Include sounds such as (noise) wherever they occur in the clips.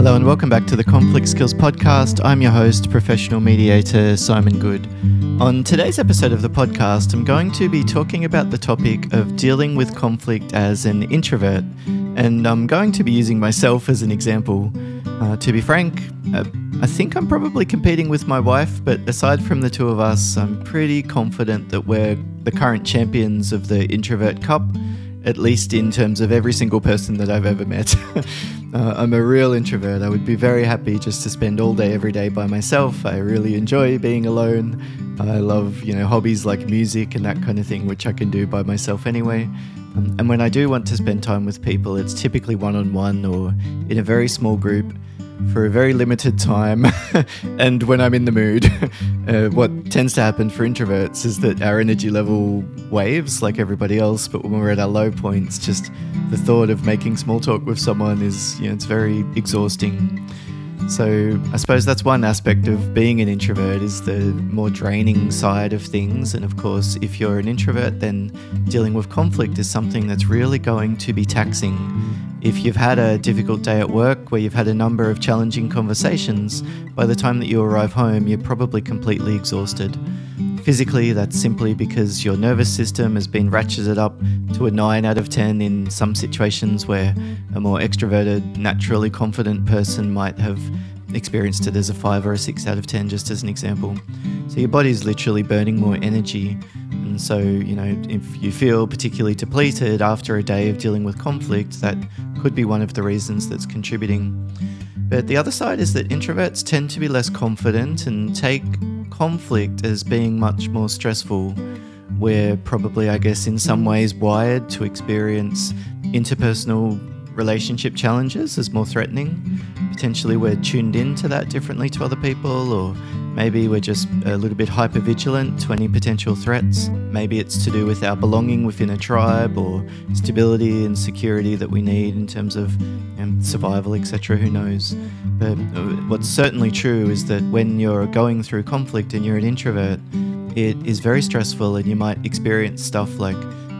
Hello and welcome back to the Conflict Skills Podcast. I'm your host, professional mediator Simon Goode. On today's episode of the podcast, I'm going to be talking about the topic of dealing with conflict as an introvert, and I'm going to be using myself as an example. Uh, to be frank, uh, I think I'm probably competing with my wife, but aside from the two of us, I'm pretty confident that we're the current champions of the Introvert Cup at least in terms of every single person that I've ever met. (laughs) uh, I'm a real introvert. I would be very happy just to spend all day, every day by myself. I really enjoy being alone. I love, you know, hobbies like music and that kind of thing, which I can do by myself anyway. Um, and when I do want to spend time with people, it's typically one on one or in a very small group for a very limited time (laughs) and when I'm in the mood. (laughs) uh, what tends to happen for introverts is that our energy level waves like everybody else, but when we're at our low points, just the thought of making small talk with someone is, you know, it's very exhausting. So I suppose that's one aspect of being an introvert is the more draining side of things. And of course, if you're an introvert, then dealing with conflict is something that's really going to be taxing. If you've had a difficult day at work where you've had a number of challenging conversations, by the time that you arrive home, you're probably completely exhausted. Physically, that's simply because your nervous system has been ratcheted up to a 9 out of 10 in some situations where a more extroverted, naturally confident person might have experienced it as a 5 or a 6 out of 10, just as an example. So your body's literally burning more energy. And so, you know, if you feel particularly depleted after a day of dealing with conflict, that could be one of the reasons that's contributing. But the other side is that introverts tend to be less confident and take conflict as being much more stressful. We're probably, I guess, in some ways wired to experience interpersonal relationship challenges as more threatening. Potentially, we're tuned into that differently to other people, or maybe we're just a little bit hyper vigilant to any potential threats. Maybe it's to do with our belonging within a tribe, or stability and security that we need in terms of survival, etc. Who knows? But uh, what's certainly true is that when you're going through conflict and you're an introvert, it is very stressful, and you might experience stuff like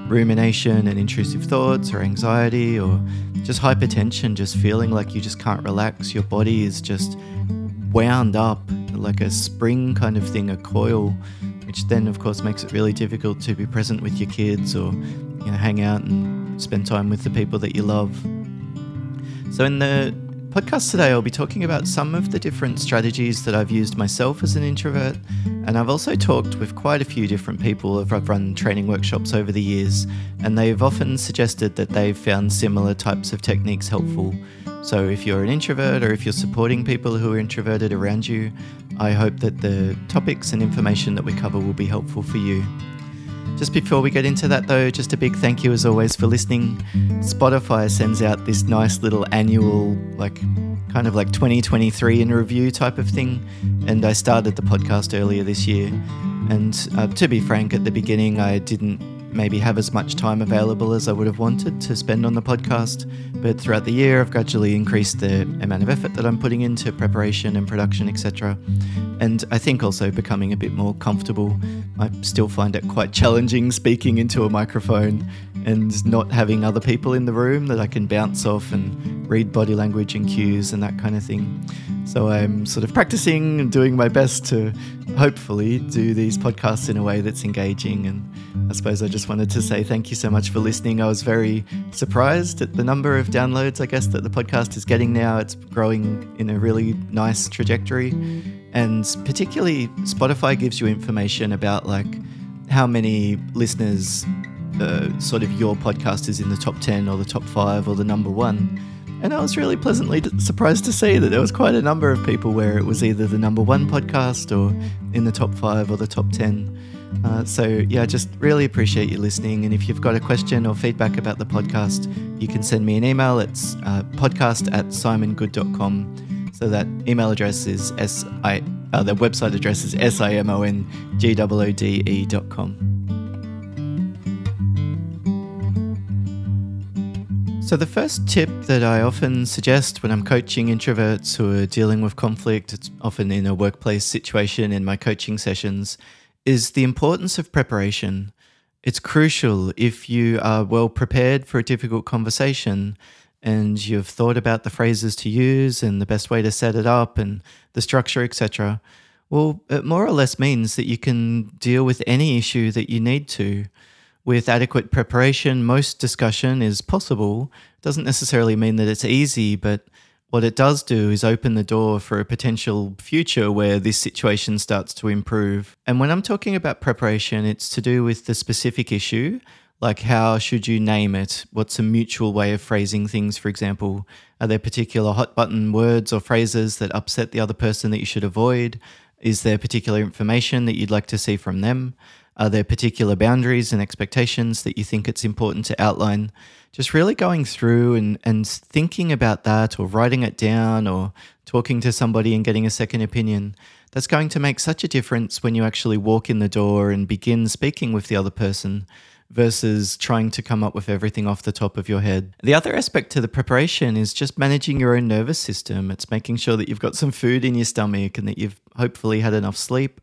rumination and intrusive thoughts or anxiety or just hypertension, just feeling like you just can't relax. Your body is just wound up like a spring kind of thing, a coil, which then, of course, makes it really difficult to be present with your kids or you know, hang out and spend time with the people that you love. So, in the podcast today, I'll be talking about some of the different strategies that I've used myself as an introvert. And I've also talked with quite a few different people. I've run training workshops over the years, and they've often suggested that they've found similar types of techniques helpful. So if you're an introvert or if you're supporting people who are introverted around you, I hope that the topics and information that we cover will be helpful for you. Just before we get into that, though, just a big thank you as always for listening. Spotify sends out this nice little annual, like, kind of like 2023 in review type of thing. And I started the podcast earlier this year. And uh, to be frank, at the beginning, I didn't maybe have as much time available as I would have wanted to spend on the podcast. But throughout the year, I've gradually increased the amount of effort that I'm putting into preparation and production, etc. And I think also becoming a bit more comfortable. I still find it quite challenging speaking into a microphone and not having other people in the room that I can bounce off and read body language and cues and that kind of thing. So I'm sort of practicing and doing my best to hopefully do these podcasts in a way that's engaging. And I suppose I just wanted to say thank you so much for listening. I was very surprised at the number of downloads, I guess, that the podcast is getting now. It's growing in a really nice trajectory. And particularly, Spotify gives you information about like how many listeners uh, sort of your podcast is in the top 10 or the top 5 or the number 1 and I was really pleasantly surprised to see that there was quite a number of people where it was either the number one podcast or in the top five or the top 10. Uh, so, yeah, I just really appreciate you listening. And if you've got a question or feedback about the podcast, you can send me an email. It's uh, podcast at simongoode.com. So that email address is S I, uh, the website address is S I M O N G O O D E.com. So, the first tip that I often suggest when I'm coaching introverts who are dealing with conflict, it's often in a workplace situation in my coaching sessions, is the importance of preparation. It's crucial if you are well prepared for a difficult conversation, and you've thought about the phrases to use and the best way to set it up and the structure, etc. Well, it more or less means that you can deal with any issue that you need to. With adequate preparation, most discussion is possible. Doesn't necessarily mean that it's easy, but what it does do is open the door for a potential future where this situation starts to improve. And when I'm talking about preparation, it's to do with the specific issue, like how should you name it? What's a mutual way of phrasing things, for example? Are there particular hot button words or phrases that upset the other person that you should avoid? Is there particular information that you'd like to see from them? Are there particular boundaries and expectations that you think it's important to outline? Just really going through and, and thinking about that or writing it down or talking to somebody and getting a second opinion. That's going to make such a difference when you actually walk in the door and begin speaking with the other person versus trying to come up with everything off the top of your head. The other aspect to the preparation is just managing your own nervous system. It's making sure that you've got some food in your stomach and that you've hopefully had enough sleep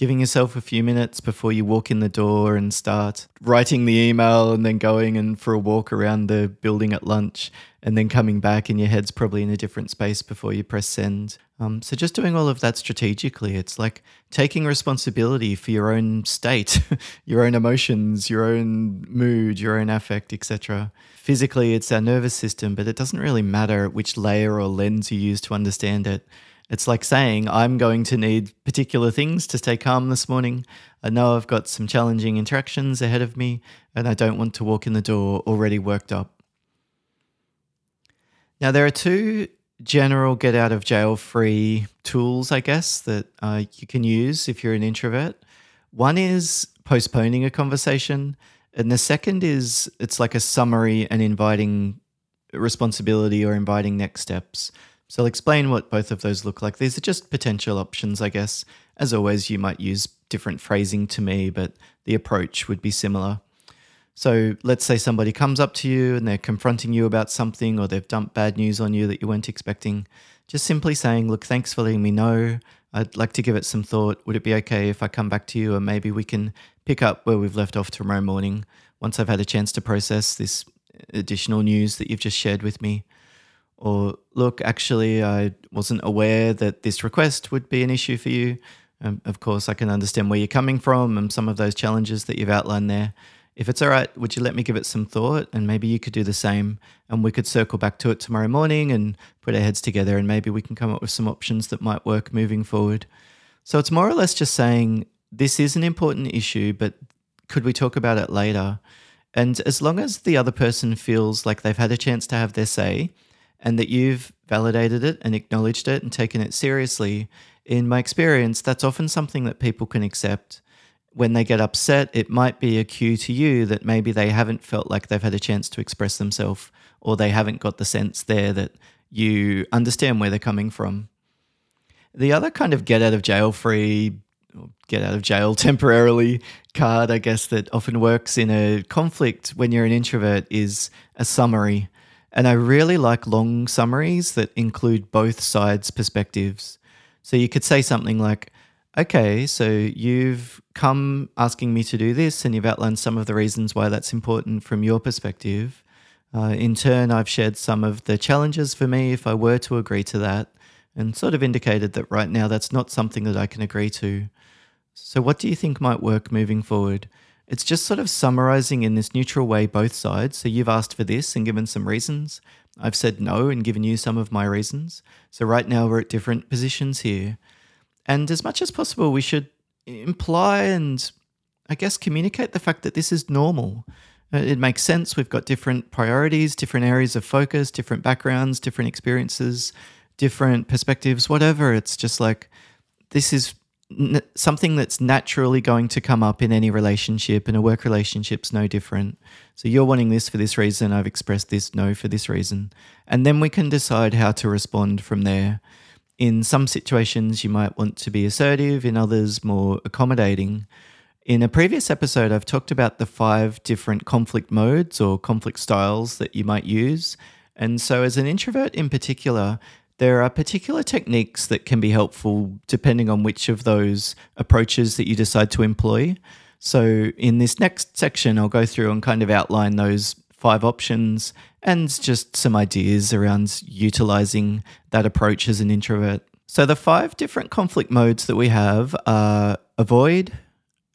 giving yourself a few minutes before you walk in the door and start writing the email and then going and for a walk around the building at lunch and then coming back and your head's probably in a different space before you press send. Um, so just doing all of that strategically, it's like taking responsibility for your own state, (laughs) your own emotions, your own mood, your own affect, etc. Physically, it's our nervous system, but it doesn't really matter which layer or lens you use to understand it. It's like saying, I'm going to need particular things to stay calm this morning. I know I've got some challenging interactions ahead of me, and I don't want to walk in the door already worked up. Now, there are two general get out of jail free tools, I guess, that uh, you can use if you're an introvert. One is postponing a conversation, and the second is it's like a summary and inviting responsibility or inviting next steps. So I'll explain what both of those look like. These are just potential options, I guess. As always, you might use different phrasing to me, but the approach would be similar. So let's say somebody comes up to you and they're confronting you about something or they've dumped bad news on you that you weren't expecting. Just simply saying, Look, thanks for letting me know. I'd like to give it some thought. Would it be okay if I come back to you and maybe we can pick up where we've left off tomorrow morning once I've had a chance to process this additional news that you've just shared with me? Or look, actually, I wasn't aware that this request would be an issue for you. Um, of course, I can understand where you're coming from and some of those challenges that you've outlined there. If it's all right, would you let me give it some thought? And maybe you could do the same. And we could circle back to it tomorrow morning and put our heads together. And maybe we can come up with some options that might work moving forward. So it's more or less just saying this is an important issue, but could we talk about it later? And as long as the other person feels like they've had a chance to have their say, and that you've validated it and acknowledged it and taken it seriously, in my experience, that's often something that people can accept. When they get upset, it might be a cue to you that maybe they haven't felt like they've had a chance to express themselves or they haven't got the sense there that you understand where they're coming from. The other kind of get out of jail free, get out of jail (laughs) temporarily card, I guess, that often works in a conflict when you're an introvert is a summary. And I really like long summaries that include both sides' perspectives. So you could say something like, okay, so you've come asking me to do this, and you've outlined some of the reasons why that's important from your perspective. Uh, in turn, I've shared some of the challenges for me if I were to agree to that, and sort of indicated that right now that's not something that I can agree to. So, what do you think might work moving forward? It's just sort of summarizing in this neutral way both sides. So you've asked for this and given some reasons. I've said no and given you some of my reasons. So right now we're at different positions here. And as much as possible, we should imply and I guess communicate the fact that this is normal. Uh, it makes sense. We've got different priorities, different areas of focus, different backgrounds, different experiences, different perspectives, whatever. It's just like this is n- something that's naturally going to come up in any relationship, and a work relationship's no different. So you're wanting this for this reason, I've expressed this no for this reason. And then we can decide how to respond from there. In some situations, you might want to be assertive, in others, more accommodating. In a previous episode, I've talked about the five different conflict modes or conflict styles that you might use. And so, as an introvert in particular, there are particular techniques that can be helpful depending on which of those approaches that you decide to employ. So, in this next section, I'll go through and kind of outline those five options and just some ideas around utilizing that approach as an introvert. So, the five different conflict modes that we have are avoid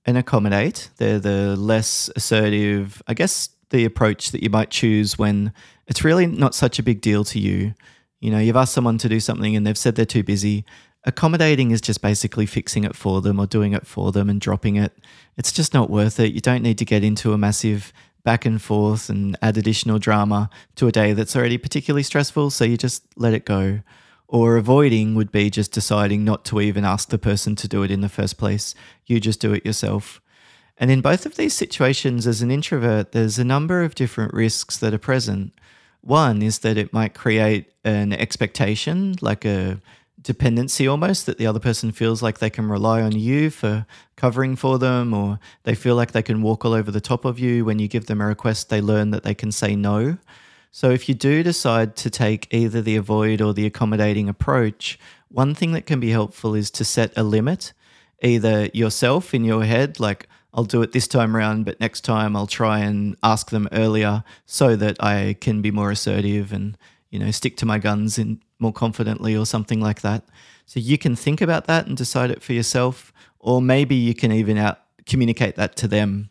and accommodate. They're the less assertive, I guess, the approach that you might choose when it's really not such a big deal to you. You know, you've asked someone to do something and they've said they're too busy. Accommodating is just basically fixing it for them or doing it for them and dropping it. It's just not worth it. You don't need to get into a massive back and forth and add additional drama to a day that's already particularly stressful. So you just let it go. Or avoiding would be just deciding not to even ask the person to do it in the first place. You just do it yourself. And in both of these situations, as an introvert, there's a number of different risks that are present. One is that it might create an expectation, like a dependency almost, that the other person feels like they can rely on you for covering for them, or they feel like they can walk all over the top of you. When you give them a request, they learn that they can say no. So if you do decide to take either the avoid or the accommodating approach, one thing that can be helpful is to set a limit, either yourself in your head, like, I'll do it this time around, but next time I'll try and ask them earlier so that I can be more assertive and, you know, stick to my guns in more confidently or something like that. So you can think about that and decide it for yourself, or maybe you can even out communicate that to them.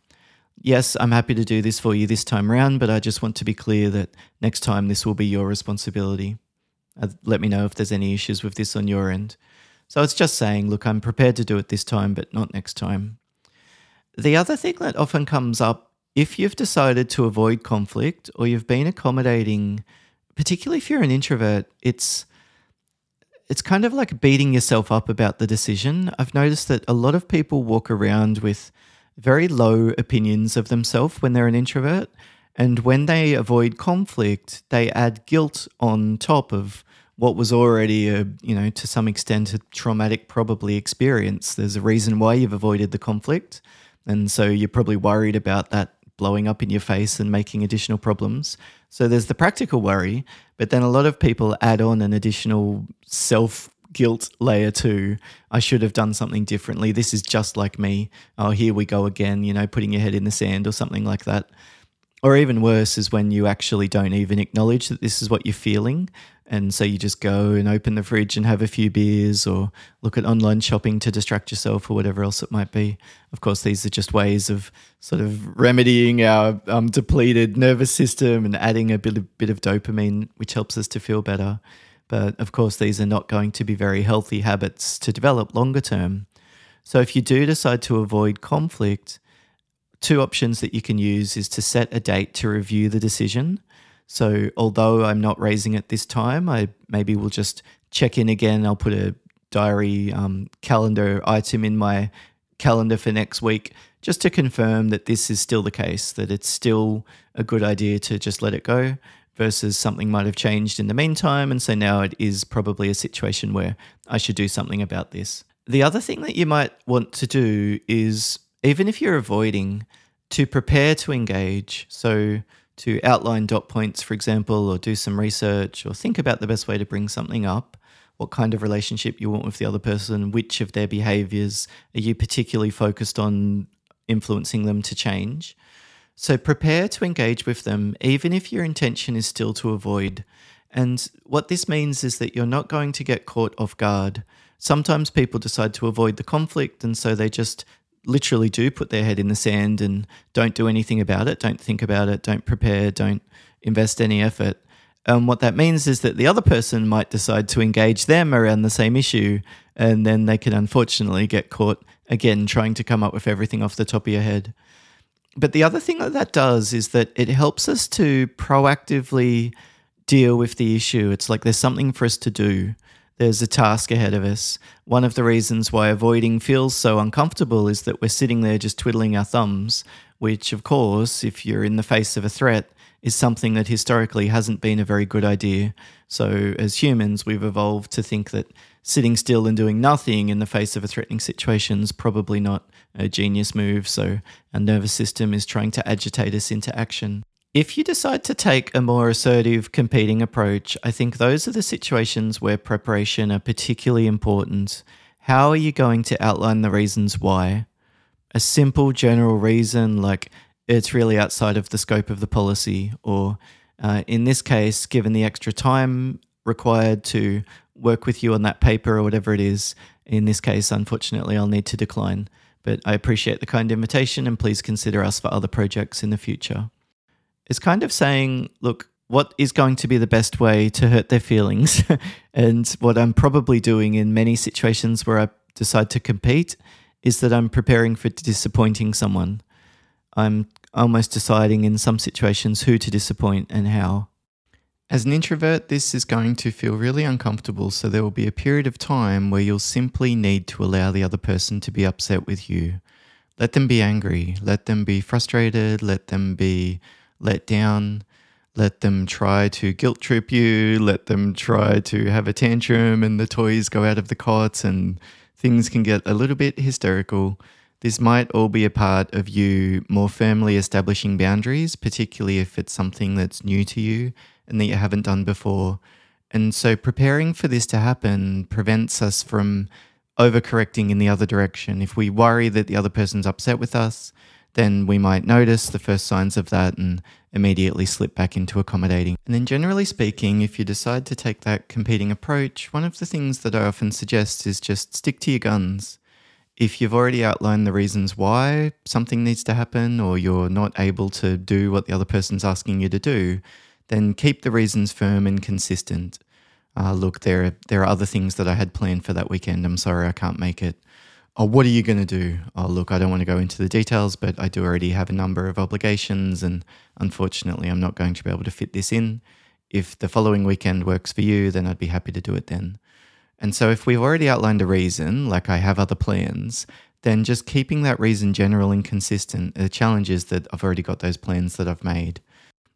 Yes, I'm happy to do this for you this time around, but I just want to be clear that next time this will be your responsibility. Uh, let me know if there's any issues with this on your end. So it's just saying, look, I'm prepared to do it this time, but not next time. The other thing that often comes up if you've decided to avoid conflict or you've been accommodating, particularly if you're an introvert, it's it's kind of like beating yourself up about the decision. I've noticed that a lot of people walk around with very low opinions of themselves when they're an introvert. And when they avoid conflict, they add guilt on top of what was already a, you know, to some extent a traumatic probably experience. There's a reason why you've avoided the conflict. And so you're probably worried about that blowing up in your face and making additional problems. So there's the practical worry, but then a lot of people add on an additional self guilt layer too. I should have done something differently. This is just like me. Oh, here we go again, you know, putting your head in the sand or something like that. Or even worse is when you actually don't even acknowledge that this is what you're feeling. And so you just go and open the fridge and have a few beers or look at online shopping to distract yourself or whatever else it might be. Of course, these are just ways of sort of remedying our um, depleted nervous system and adding a bit of, bit of dopamine, which helps us to feel better. But of course, these are not going to be very healthy habits to develop longer term. So if you do decide to avoid conflict, two options that you can use is to set a date to review the decision. So, although I'm not raising it this time, I maybe will just check in again. I'll put a diary um, calendar item in my calendar for next week just to confirm that this is still the case, that it's still a good idea to just let it go versus something might have changed in the meantime. And so now it is probably a situation where I should do something about this. The other thing that you might want to do is even if you're avoiding, to prepare to engage. So, to outline dot points, for example, or do some research, or think about the best way to bring something up, what kind of relationship you want with the other person, which of their behaviors are you particularly focused on influencing them to change. So, prepare to engage with them, even if your intention is still to avoid. And what this means is that you're not going to get caught off guard. Sometimes people decide to avoid the conflict, and so they just literally do put their head in the sand and don't do anything about it, don't think about it, don't prepare, don't invest any effort. And what that means is that the other person might decide to engage them around the same issue, and then they can unfortunately get caught again trying to come up with everything off the top of your head. But the other thing that that does is that it helps us to proactively deal with the issue. It's like there's something for us to do there's a task ahead of us. One of the reasons why avoiding feels so uncomfortable is that we're sitting there just twiddling our thumbs, which, of course, if you're in the face of a threat, is something that historically hasn't been a very good idea. So, as humans, we've evolved to think that sitting still and doing nothing in the face of a threatening situation is probably not a genius move. So, our nervous system is trying to agitate us into action. If you decide to take a more assertive competing approach, I think those are the situations where preparation are particularly important. How are you going to outline the reasons why? A simple general reason like it's really outside of the scope of the policy, or uh, in this case, given the extra time required to work with you on that paper or whatever it is, in this case, unfortunately, I'll need to decline. But I appreciate the kind invitation and please consider us for other projects in the future. It's kind of saying, look, what is going to be the best way to hurt their feelings? (laughs) and what I'm probably doing in many situations where I decide to compete is that I'm preparing for disappointing someone. I'm almost deciding in some situations who to disappoint and how. As an introvert, this is going to feel really uncomfortable, so there will be a period of time where you'll simply need to allow the other person to be upset with you. Let them be angry, let them be frustrated, let them be let down, let them try to guilt trip you, let them try to have a tantrum and the toys go out of the cot and things can get a little bit hysterical. This might all be a part of you more firmly establishing boundaries, particularly if it's something that's new to you and that you haven't done before. And so preparing for this to happen prevents us from overcorrecting in the other direction. If we worry that the other person's upset with us, then we might notice the first signs of that and immediately slip back into accommodating. And then, generally speaking, if you decide to take that competing approach, one of the things that I often suggest is just stick to your guns. If you've already outlined the reasons why something needs to happen or you're not able to do what the other person's asking you to do, then keep the reasons firm and consistent. Uh, look, there are, there are other things that I had planned for that weekend. I'm sorry I can't make it oh, what are you going to do? Oh, look, I don't want to go into the details, but I do already have a number of obligations, and unfortunately, I'm not going to be able to fit this in. If the following weekend works for you, then I'd be happy to do it then. And so, if we've already outlined a reason, like I have other plans, then just keeping that reason general and consistent. The challenge is that I've already got those plans that I've made.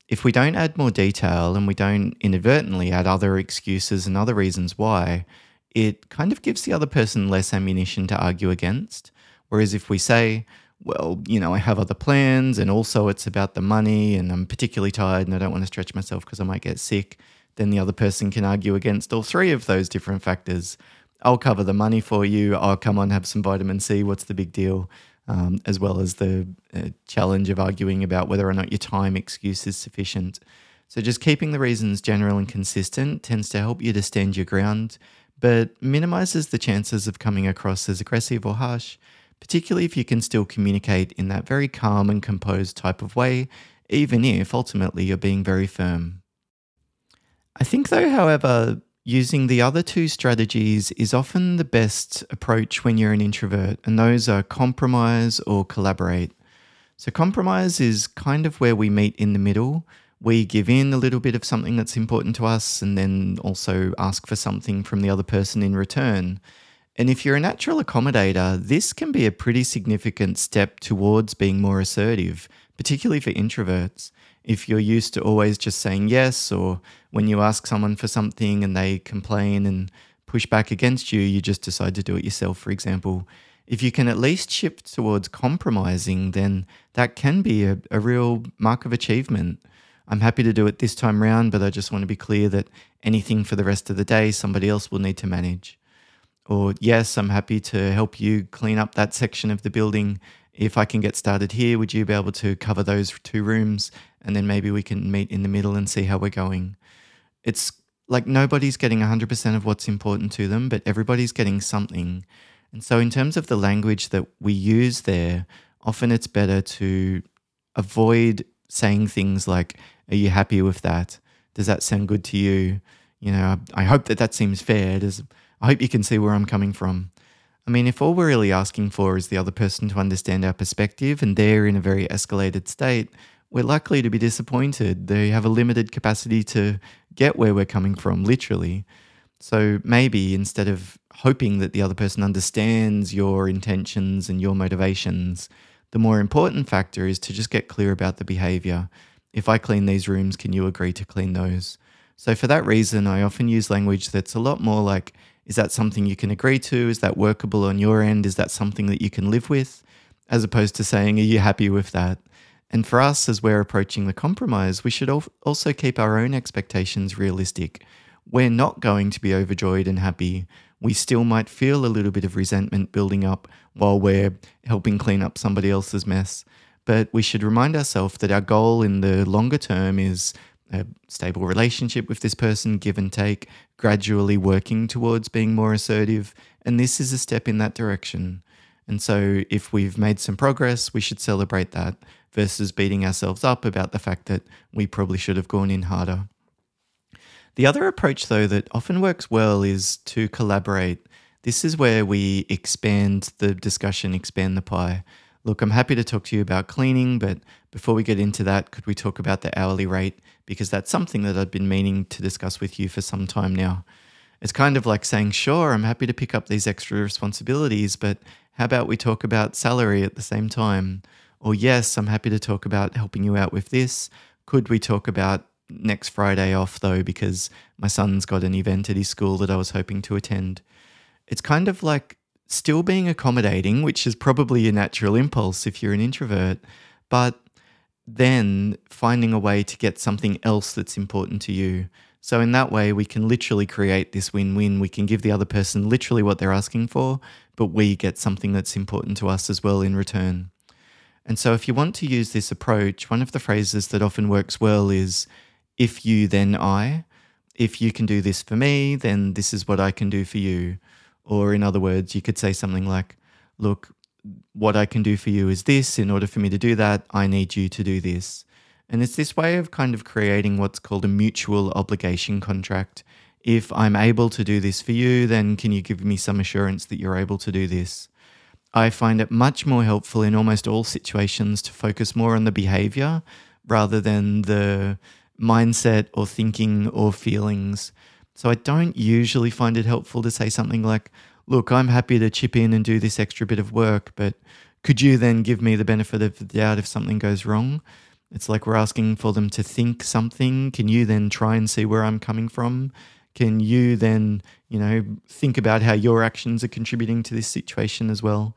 If we don't add more detail and we don't inadvertently add other excuses and other reasons why, it kind of gives the other person less ammunition to argue against. Whereas if we say, well, you know, I have other plans and also it's about the money and I'm particularly tired and I don't want to stretch myself because I might get sick, then the other person can argue against all three of those different factors. I'll cover the money for you. I'll come on, have some vitamin C. What's the big deal? Um, as well as the uh, challenge of arguing about whether or not your time excuse is sufficient. So, just keeping the reasons general and consistent tends to help you to stand your ground but minimizes the chances of coming across as aggressive or harsh, particularly if you can still communicate in that very calm and composed type of way, even if ultimately you're being very firm. I think, though, however, using the other two strategies is often the best approach when you're an introvert, and those are compromise or collaborate. So, compromise is kind of where we meet in the middle we give in a little bit of something that's important to us and then also ask for something from the other person in return. And if you're a natural accommodator, this can be a pretty significant step towards being more assertive, particularly for introverts. If you're used to always just saying yes, or when you ask someone for something and they complain and push back against you, you just decide to do it yourself, for example. If you can at least shift towards compromising, then that can be a, a real mark of achievement. I'm happy to do it this time round, but I just want to be clear that anything for the rest of the day, somebody else will need to manage. Or, yes, I'm happy to help you clean up that section of the building. If I can get started here, would you be able to cover those two rooms? And then maybe we can meet in the middle and see how we're going. It's like nobody's getting 100% of what's important to them, but everybody's getting something. And so, in terms of the language that we use there, often it's better to avoid saying things like, are you happy with that? Does that sound good to you? You know, I, hope that that seems fair. Does I hope you can see where I'm coming from. I mean, if all we're really asking for is the other person to understand our perspective and they're in a very escalated state, we're likely to be disappointed. They have a limited capacity to get where we're coming from, literally. So maybe instead of hoping that the other person understands your intentions and your motivations, the more important factor is to just get clear about the behavior if I clean these rooms, can you agree to clean those? So, for that reason, I often use language that's a lot more like, is that something you can agree to? Is that workable on your end? Is that something that you can live with? As opposed to saying, are you happy with that? And for us, as we're approaching the compromise, we should also keep our own expectations realistic. We're not going to be overjoyed and happy. We still might feel a little bit of resentment building up while we're helping clean up somebody else's mess. but we should remind ourselves that our goal in the longer term is a stable relationship with this person, give and take, gradually working towards being more assertive. And this is a step in that direction. And so, if we've made some progress, we should celebrate that versus beating ourselves up about the fact that we probably should have gone in harder. The other approach, though, that often works well is to collaborate. This is where we expand the discussion, expand the pie. Look, I'm happy to talk to you about cleaning, but before we get into that, could we talk about the hourly rate? Because that's something that I've been meaning to discuss with you for some time now. It's kind of like saying, sure, I'm happy to pick up these extra responsibilities, but how about we talk about salary at the same time? Or, yes, I'm happy to talk about helping you out with this. Could we talk about next Friday off, though, because my son's got an event at his school that I was hoping to attend? It's kind of like still being accommodating, which is probably a natural impulse if you're an introvert, but then finding a way to get something else that's important to you. So, in that way, we can literally create this win win. We can give the other person literally what they're asking for, but we get something that's important to us as well in return. And so, if you want to use this approach, one of the phrases that often works well is if you, then I. If you can do this for me, then this is what I can do for you. Or, in other words, you could say something like, Look, what I can do for you is this. In order for me to do that, I need you to do this. And it's this way of kind of creating what's called a mutual obligation contract. If I'm able to do this for you, then can you give me some assurance that you're able to do this? I find it much more helpful in almost all situations to focus more on the behavior rather than the mindset or thinking or feelings. So I don't usually find it helpful to say something like, Look, I'm happy to chip in and do this extra bit of work, but could you then give me the benefit of the doubt if something goes wrong? It's like we're asking for them to think something. Can you then try and see where I'm coming from? Can you then, you know, think about how your actions are contributing to this situation as well?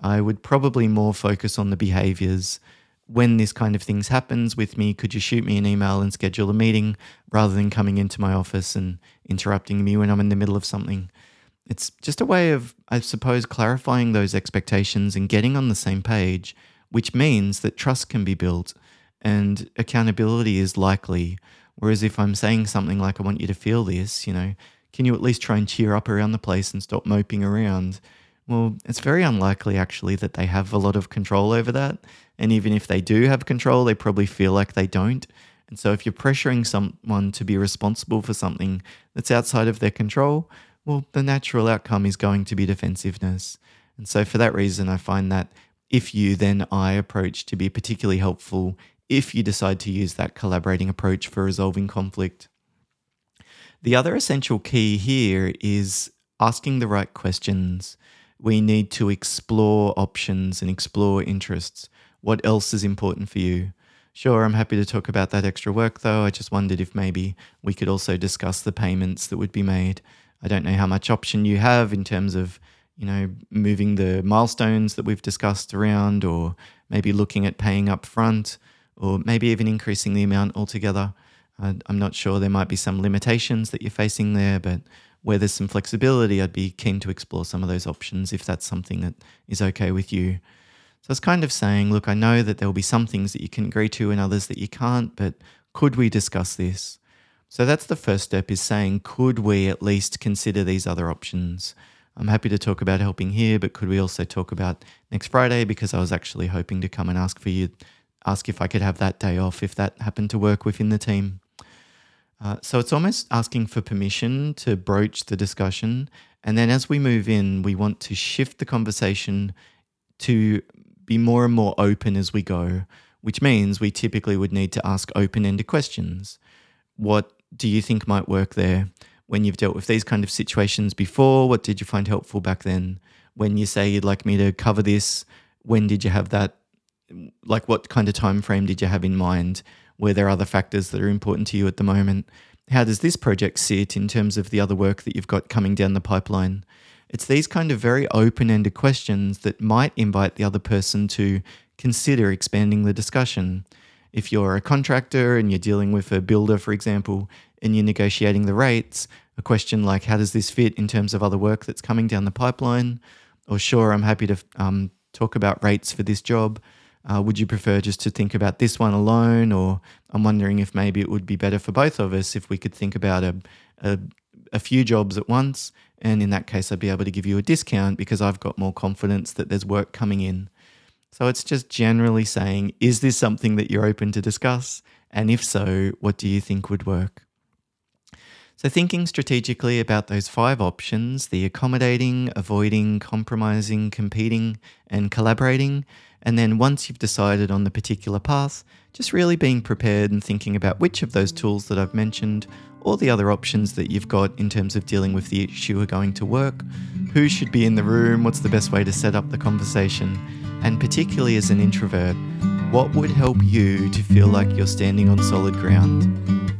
I would probably more focus on the behaviors. When this kind of things happens with me, could you shoot me an email and schedule a meeting rather than coming into my office and interrupting me when I'm in the middle of something? It's just a way of, I suppose, clarifying those expectations and getting on the same page, which means that trust can be built and accountability is likely. Whereas if I'm saying something like, I want you to feel this, you know, can you at least try and cheer up around the place and stop moping around? Well, it's very unlikely actually that they have a lot of control over that. And even if they do have control, they probably feel like they don't. And so if you're pressuring someone to be responsible for something that's outside of their control, well, the natural outcome is going to be defensiveness. And so for that reason, I find that if you then I approach to be particularly helpful if you decide to use that collaborating approach for resolving conflict. The other essential key here is asking the right questions. We need to explore options and explore interests. What else is important for you? Sure, I'm happy to talk about that extra work though. I just wondered if maybe we could also discuss the payments that would be made. I don't know how much option you have in terms of, you know, moving the milestones that we've discussed around or maybe looking at paying up front or maybe even increasing the amount altogether. I'm not sure there might be some limitations that you're facing there, but where there's some flexibility, I'd be keen to explore some of those options if that's something that is okay with you. So it's kind of saying, look, I know that there will be some things that you can agree to and others that you can't, but could we discuss this? So that's the first step is saying, could we at least consider these other options? I'm happy to talk about helping here, but could we also talk about next Friday? Because I was actually hoping to come and ask for you ask if I could have that day off if that happened to work within the team. Uh, so it's almost asking for permission to broach the discussion. And then as we move in, we want to shift the conversation to be more and more open as we go, which means we typically would need to ask open ended questions. What do you think might work there? When you've dealt with these kind of situations before, what did you find helpful back then? When you say you'd like me to cover this, when did you have that like what kind of time frame did you have in mind? Were there are other factors that are important to you at the moment? How does this project sit in terms of the other work that you've got coming down the pipeline? It's these kind of very open ended questions that might invite the other person to consider expanding the discussion. If you're a contractor and you're dealing with a builder, for example, and you're negotiating the rates, a question like, how does this fit in terms of other work that's coming down the pipeline? Or, sure, I'm happy to um, talk about rates for this job Uh, would you prefer just to think about this one alone? Or I'm wondering if maybe it would be better for both of us if we could think about a, a, a few jobs at once. And in that case, I'd be able to give you a discount because I've got more confidence that there's work coming in. So it's just generally saying, is this something that you're open to discuss? And if so, what do you think would work? So, thinking strategically about those five options the accommodating, avoiding, compromising, competing, and collaborating. And then once you've decided on the particular path, just really being prepared and thinking about which of those tools that I've mentioned or the other options that you've got in terms of dealing with the issue are going to work, who should be in the room, what's the best way to set up the conversation, and particularly as an introvert, what would help you to feel like you're standing on solid ground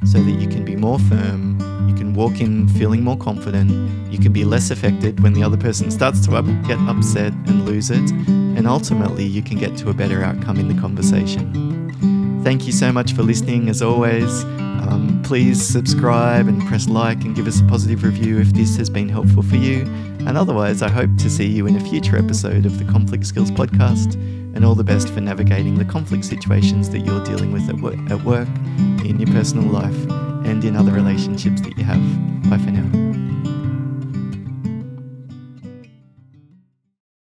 so that you can be more firm, you can walk in feeling more confident, you can be less affected when the other person starts to get upset and lose it, and ultimately you can get to a better outcome in the conversation. Thank you so much for listening, as always. Um, please subscribe and press like and give us a positive review if this has been helpful for you. And otherwise, I hope to see you in a future episode of the Conflict Skills Podcast. And all the best for navigating the conflict situations that you're dealing with at work, at work in your personal life, and in other relationships that you have.